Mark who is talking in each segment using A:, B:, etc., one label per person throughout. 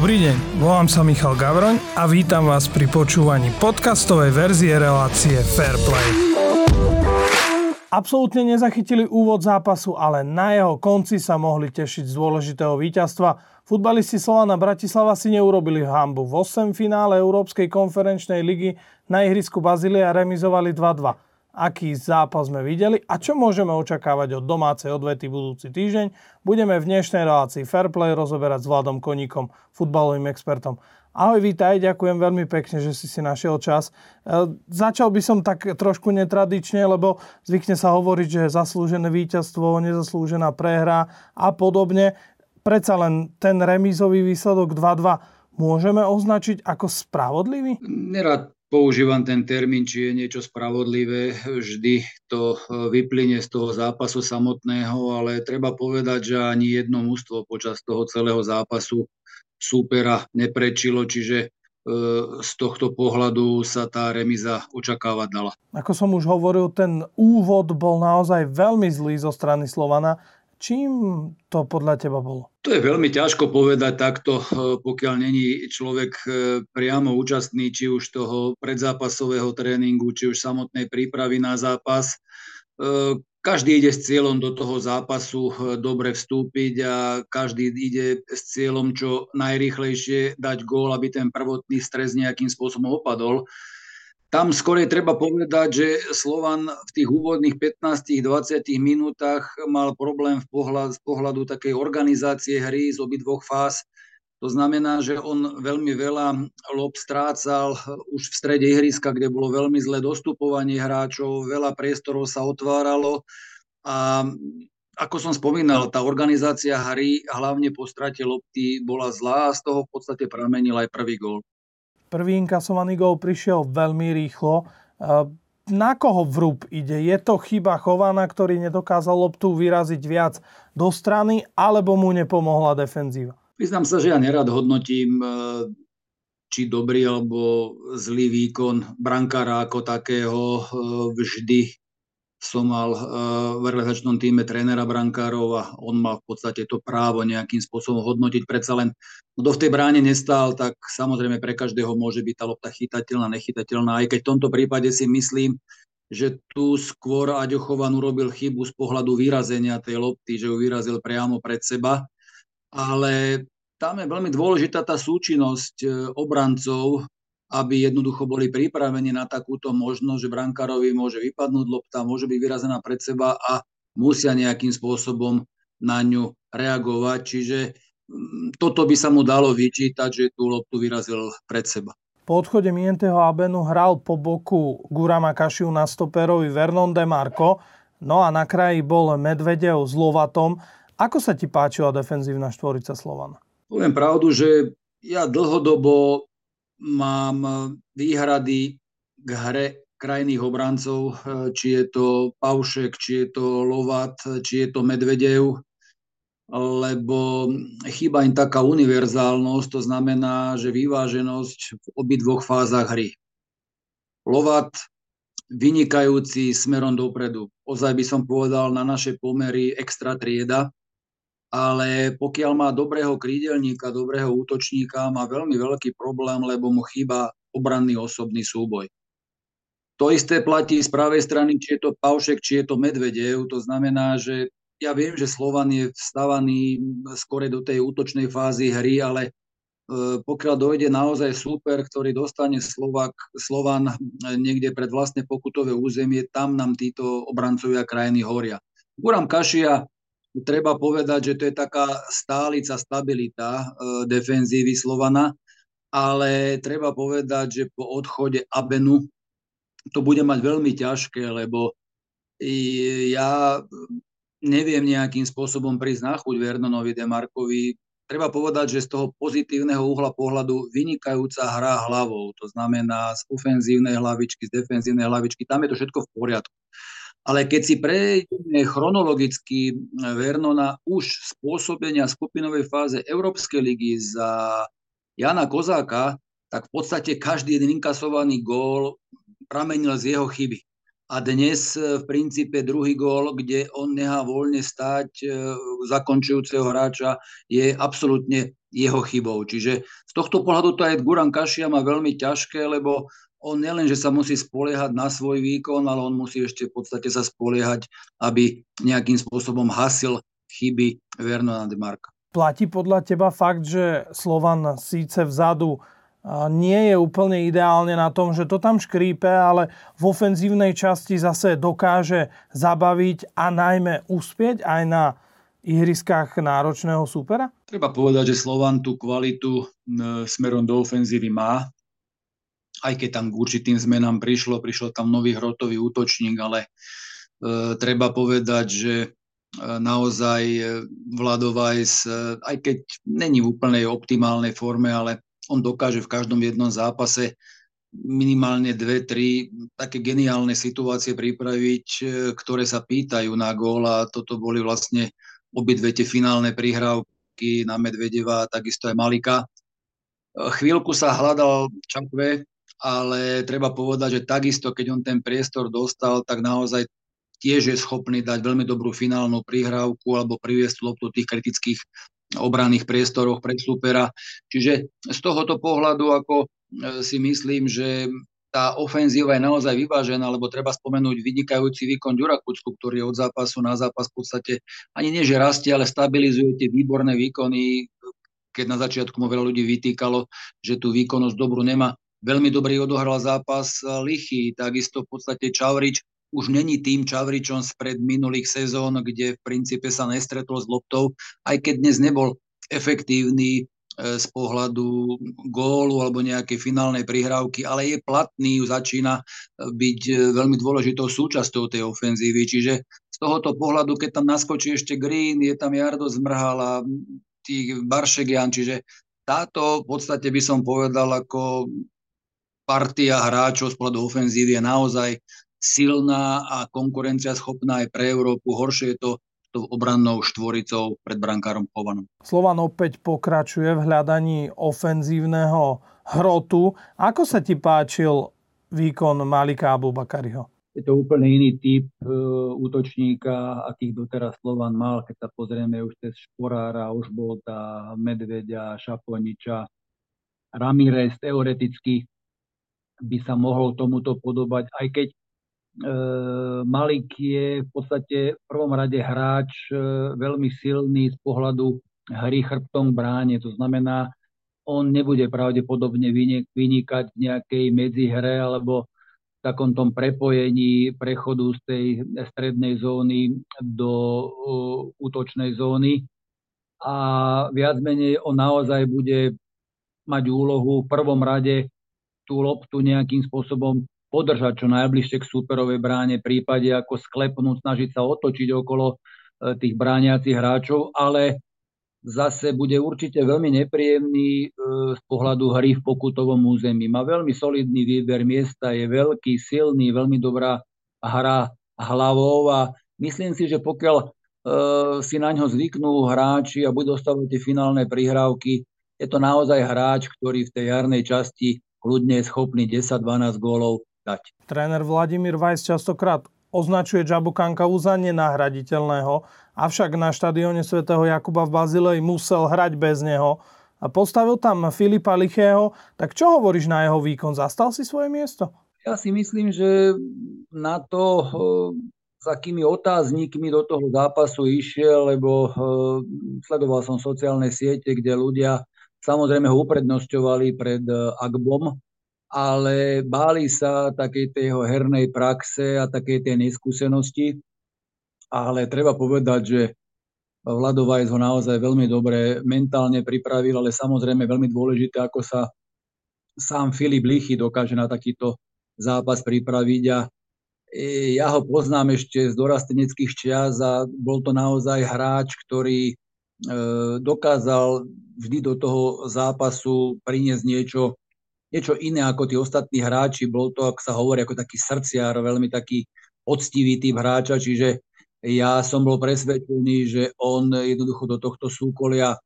A: Dobrý deň, volám sa Michal Gavroň a vítam vás pri počúvaní podcastovej verzie relácie Fairplay. Absolútne nezachytili úvod zápasu, ale na jeho konci sa mohli tešiť z dôležitého víťazstva. Futbalisti Slovana Bratislava si neurobili hambu. V 8 finále Európskej konferenčnej ligy na ihrisku Bazília remizovali 2-2 aký zápas sme videli a čo môžeme očakávať od domácej odvety budúci týždeň, budeme v dnešnej relácii Fairplay rozoberať s Vladom Koníkom, futbalovým expertom. Ahoj, vítaj, ďakujem veľmi pekne, že si si našiel čas. E, začal by som tak trošku netradične, lebo zvykne sa hovoriť, že zaslúžené víťazstvo, nezaslúžená prehra a podobne. Predsa len ten remízový výsledok 2-2 môžeme označiť ako spravodlivý?
B: Nerad používam ten termín, či je niečo spravodlivé. Vždy to e, vyplyne z toho zápasu samotného, ale treba povedať, že ani jedno mústvo počas toho celého zápasu súpera neprečilo, čiže e, z tohto pohľadu sa tá remiza očakávať dala.
A: Ako som už hovoril, ten úvod bol naozaj veľmi zlý zo strany Slovana. Čím to podľa teba bolo?
B: To je veľmi ťažko povedať takto, eh, pokiaľ není človek eh, priamo účastný či už toho predzápasového tréningu, či už samotnej prípravy na zápas. Eh, každý ide s cieľom do toho zápasu dobre vstúpiť a každý ide s cieľom čo najrýchlejšie dať gól, aby ten prvotný stres nejakým spôsobom opadol. Tam skorej treba povedať, že Slovan v tých úvodných 15-20 minútach mal problém v pohľad, z pohľadu takej organizácie hry z obidvoch fáz. To znamená, že on veľmi veľa lob strácal už v strede ihriska, kde bolo veľmi zlé dostupovanie hráčov, veľa priestorov sa otváralo a ako som spomínal, tá organizácia hry hlavne po strate lopty bola zlá a z toho v podstate pramenil aj prvý gól.
A: Prvý inkasovaný gól prišiel veľmi rýchlo. Na koho vrúb ide? Je to chyba Chovana, ktorý nedokázal loptu vyraziť viac do strany, alebo mu nepomohla defenzíva?
B: Priznám sa, že ja nerad hodnotím, e, či dobrý alebo zlý výkon brankára ako takého. E, vždy som mal eh, v realizačnom týme trénera brankárov a on mal v podstate to právo nejakým spôsobom hodnotiť. Predsa len, kto no v tej bráne nestál, tak samozrejme pre každého môže byť tá lopta chytateľná, nechytateľná. Aj keď v tomto prípade si myslím, že tu skôr Aďo Chovan urobil chybu z pohľadu vyrazenia tej lopty, že ju vyrazil priamo pred seba. Ale tam je veľmi dôležitá tá súčinnosť eh, obrancov, aby jednoducho boli pripravení na takúto možnosť, že brankárovi môže vypadnúť lopta, môže byť vyrazená pred seba a musia nejakým spôsobom na ňu reagovať. Čiže mm, toto by sa mu dalo vyčítať, že tú loptu vyrazil pred seba.
A: Po odchode Mienteho Abenu hral po boku Gurama Kašiu na stoperovi Vernon de Marco, no a na kraji bol Medvedev s Lovatom. Ako sa ti páčila defenzívna štvorica Slovana?
B: Poviem pravdu, že ja dlhodobo mám eh, výhrady k hre krajných obrancov, eh, či je to Paušek, či je to Lovat, či je to Medvedev, lebo chýba im taká univerzálnosť, to znamená, že vyváženosť v obidvoch fázach hry. Lovat vynikajúci smerom dopredu. Ozaj by som povedal na naše pomery extra trieda ale pokiaľ má dobrého krídelníka, dobrého útočníka, má veľmi veľký problém, lebo mu chýba obranný osobný súboj. To isté platí z pravej strany, či je to Paušek, či je to Medvedev. To znamená, že ja viem, že Slovan je vstavaný skore do tej útočnej fázy hry, ale e, pokiaľ dojde naozaj super, ktorý dostane Slovak, Slovan niekde pred vlastné pokutové územie, tam nám títo obrancovia krajiny horia. Guram Kašia treba povedať, že to je taká stálica, stabilita e, defenzívy Slovana, ale treba povedať, že po odchode Abenu to bude mať veľmi ťažké, lebo ja neviem nejakým spôsobom prísť na chuť Vernonovi Demarkovi. Treba povedať, že z toho pozitívneho uhla pohľadu vynikajúca hra hlavou, to znamená z ofenzívnej hlavičky, z defenzívnej hlavičky, tam je to všetko v poriadku. Ale keď si prejdeme chronologicky Vernona už z pôsobenia skupinovej fáze Európskej ligy za Jana Kozáka, tak v podstate každý jeden inkasovaný gól pramenil z jeho chyby. a dnes v princípe druhý gól, kde on nechá voľne stať zakončujúceho hráča, je absolútne jeho chybou. Čiže z tohto pohľadu to aj Guran Kašia má veľmi ťažké, lebo on nielen, že sa musí spoliehať na svoj výkon, ale on musí ešte v podstate sa spoliehať, aby nejakým spôsobom hasil chyby Vernona de Marka.
A: Platí podľa teba fakt, že Slovan síce vzadu nie je úplne ideálne na tom, že to tam škrípe, ale v ofenzívnej časti zase dokáže zabaviť a najmä uspieť aj na ihriskách náročného supera?
B: Treba povedať, že Slovan tú kvalitu smerom do ofenzívy má aj keď tam k určitým zmenám prišlo, prišiel tam nový hrotový útočník, ale e, treba povedať, že e, naozaj e, Vladovajs, e, aj keď není v úplnej optimálnej forme, ale on dokáže v každom jednom zápase minimálne dve, tri také geniálne situácie pripraviť, ktoré sa pýtajú na gól a toto boli vlastne obidve tie finálne prihrávky na Medvedeva a takisto aj Malika. Chvíľku sa hľadal Čakve, ale treba povedať, že takisto, keď on ten priestor dostal, tak naozaj tiež je schopný dať veľmi dobrú finálnu prihrávku alebo priviesť loptu tých kritických obranných priestoroch pre supera. Čiže z tohoto pohľadu ako e, si myslím, že tá ofenzíva je naozaj vyvážená, lebo treba spomenúť vynikajúci výkon Ďurakucku, ktorý je od zápasu na zápas v podstate ani nie, že rastie, ale stabilizuje tie výborné výkony, keď na začiatku mu veľa ľudí vytýkalo, že tú výkonnosť dobrú nemá veľmi dobrý odohral zápas Lichy, takisto v podstate Čavrič už není tým Čavričom spred minulých sezón, kde v princípe sa nestretol s loptou, aj keď dnes nebol efektívny e, z pohľadu gólu alebo nejakej finálnej prihrávky, ale je platný, začína e, byť veľmi dôležitou súčasťou tej ofenzívy. Čiže z tohoto pohľadu, keď tam naskočí ešte Green, je tam Jardo Zmrhal a tých Baršegian, čiže táto v podstate by som povedal ako partia hráčov z pohľadu ofenzívy je naozaj silná a konkurencia schopná aj pre Európu. Horšie je to tou obrannou štvoricou pred brankárom Chovanom.
A: Slovan opäť pokračuje v hľadaní ofenzívneho hrotu. Ako sa ti páčil výkon Malika Abubakariho?
C: Je to úplne iný typ e, útočníka, akých doteraz Slovan mal. Keď sa pozrieme už cez Šporára, Užbolta, Medvedia, Šaponiča, Ramirez teoreticky by sa mohol tomuto podobať, aj keď e, Malik je v podstate v prvom rade hráč e, veľmi silný z pohľadu hry chrbtom bráne. To znamená, on nebude pravdepodobne vynikať v nejakej medzihre alebo v takom tom prepojení prechodu z tej strednej zóny do uh, útočnej zóny. A viac menej on naozaj bude mať úlohu v prvom rade tú loptu nejakým spôsobom podržať čo najbližšie k súperovej bráne, prípade ako sklepnúť, snažiť sa otočiť okolo e, tých brániacich hráčov, ale zase bude určite veľmi nepríjemný e, z pohľadu hry v pokutovom území. Má veľmi solidný výber miesta, je veľký, silný, veľmi dobrá hra hlavou a myslím si, že pokiaľ e, si na ňo zvyknú hráči a budú dostávať tie finálne prihrávky, je to naozaj hráč, ktorý v tej jarnej časti kľudne je schopný 10-12 gólov dať.
A: Tréner Vladimír Vajs častokrát označuje Džabukanka za nenahraditeľného, avšak na štadióne svätého Jakuba v Bazilei musel hrať bez neho a postavil tam Filipa Lichého. Tak čo hovoríš na jeho výkon? Zastal si svoje miesto?
C: Ja si myslím, že na to, s akými otáznikmi do toho zápasu išiel, lebo sledoval som sociálne siete, kde ľudia Samozrejme ho uprednosťovali pred e, Agbom, ale báli sa takej tej jeho hernej praxe a takej tej neskúsenosti. Ale treba povedať, že Vladovajs ho naozaj veľmi dobre mentálne pripravil, ale samozrejme veľmi dôležité, ako sa sám Filip Lichy dokáže na takýto zápas pripraviť a e, ja ho poznám ešte z dorasteneckých čias a bol to naozaj hráč, ktorý dokázal vždy do toho zápasu priniesť niečo, niečo iné ako tí ostatní hráči. Bol to, ak sa hovorí, ako taký srdciar, veľmi taký poctivý typ hráča, čiže ja som bol presvedčený, že on jednoducho do tohto súkolia e,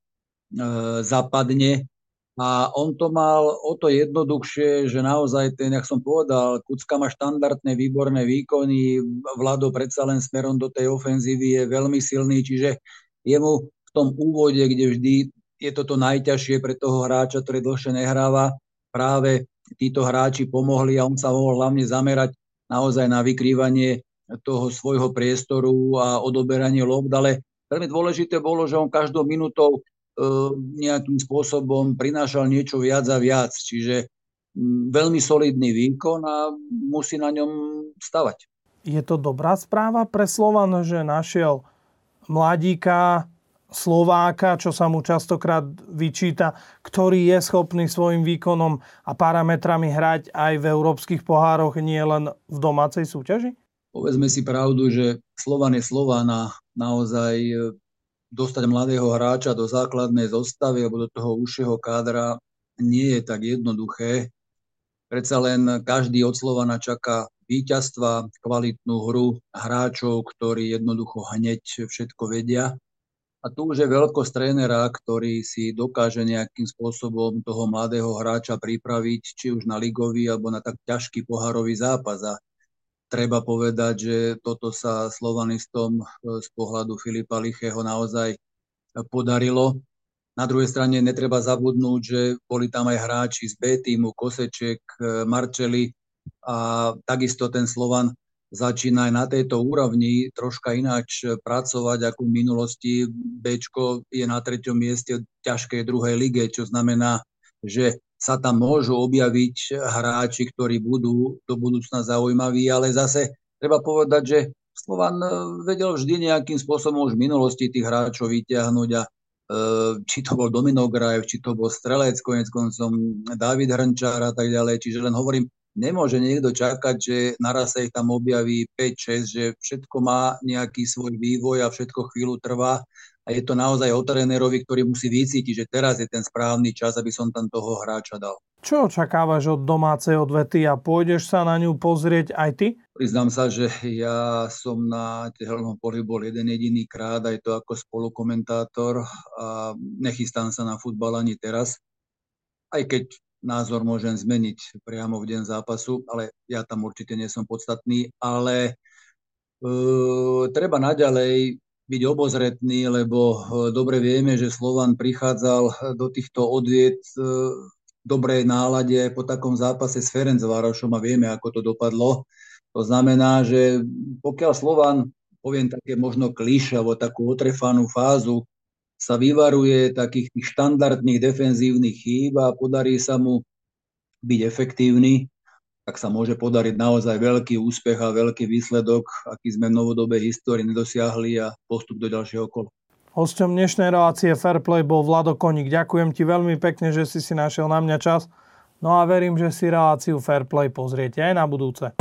C: zapadne.
B: A on to mal o to jednoduchšie, že naozaj ten, jak som povedal, Kucka má štandardné výborné výkony, Vlado predsa len smerom do tej ofenzívy je veľmi silný, čiže jemu tom úvode, kde vždy je toto najťažšie pre toho hráča, ktorý dlhšie nehráva, práve títo hráči pomohli a on sa mohol hlavne zamerať naozaj na vykrývanie toho svojho priestoru a odoberanie lob, ale veľmi dôležité bolo, že on každou minútou Ehm, nejakým spôsobom prinášal niečo viac a viac. Čiže veľmi solidný výkon a musí na ňom stavať.
A: Je to dobrá správa pre Slovan, že našiel mladíka, Slováka, čo sa mu častokrát vyčíta, ktorý je schopný svojim výkonom a parametrami hrať aj v európskych pohároch, nie len v domácej súťaži?
B: Povedzme si pravdu, že Slovan je Slovan naozaj dostať mladého hráča do základnej zostavy alebo do toho užšieho kádra nie je tak jednoduché. Predsa len každý od Slovana čaká víťazstva, kvalitnú hru hráčov, ktorí jednoducho hneď všetko vedia. A tu už je veľkosť trénera, ktorý si dokáže nejakým spôsobom toho mladého hráča pripraviť, či už na ligový alebo na tak ťažký pohárový zápas. A treba povedať, že toto sa slovanistom e, z pohľadu Filipa Lichého naozaj podarilo. Na druhej strane netreba zabudnúť, že boli tam aj hráči z B týmu, Koseček, e, Marčeli a takisto ten Slovan začína aj na tejto úrovni troška ináč pracovať ako v minulosti. Bčko je na treťom mieste v ťažkej druhej lige, čo znamená, že sa tam môžu objaviť hráči, ktorí budú do budúcna zaujímaví, ale zase treba povedať, že Slovan e, vedel vždy nejakým spôsobom už v minulosti tých hráčov vyťahnuť a e, či to bol Domino Grajev, či to bol Strelec, konec koncom David Hrnčár a tak ďalej. Čiže len hovorím, nemôže niekto čakať, že naraz sa ich tam objaví 5-6, že všetko má nejaký svoj vývoj a všetko chvíľu trvá a je to naozaj o trénerovi, ktorý musí vycítiť, že teraz je ten správny čas, aby som tam toho hráča dal.
A: Čo očakávaš od domácej odvety a pôjdeš sa na ňu pozrieť aj ty?
B: Priznám sa, že ja som na tehelnom poli bol jeden jediný krát, aj to ako spolukomentátor a nechystám sa na futbal ani teraz. Aj keď názor môžem zmeniť priamo v deň zápasu, ale ja tam určite nie som podstatný, ale uh, treba naďalej byť obozretný, lebo e, dobre vieme, že Slovan prichádzal do týchto odviet e, v dobrej nálade po takom zápase s Ferencvárošom a vieme, ako to dopadlo. To znamená, že pokiaľ Slovan, poviem také možno kliš alebo takú otrefanú fázu, sa vyvaruje takých tých štandardných defenzívnych chýb a podarí sa mu byť efektívny, tak sa môže podariť naozaj veľký úspech a veľký výsledok, aký sme v novodobej histórii nedosiahli a postup do ďalšieho kola.
A: Hosťom dnešnej relácie Fairplay bol Vlado Koník. Ďakujem ti veľmi pekne, že si si našiel na mňa čas. No a verím, že si reláciu Fairplay pozriete aj na budúce.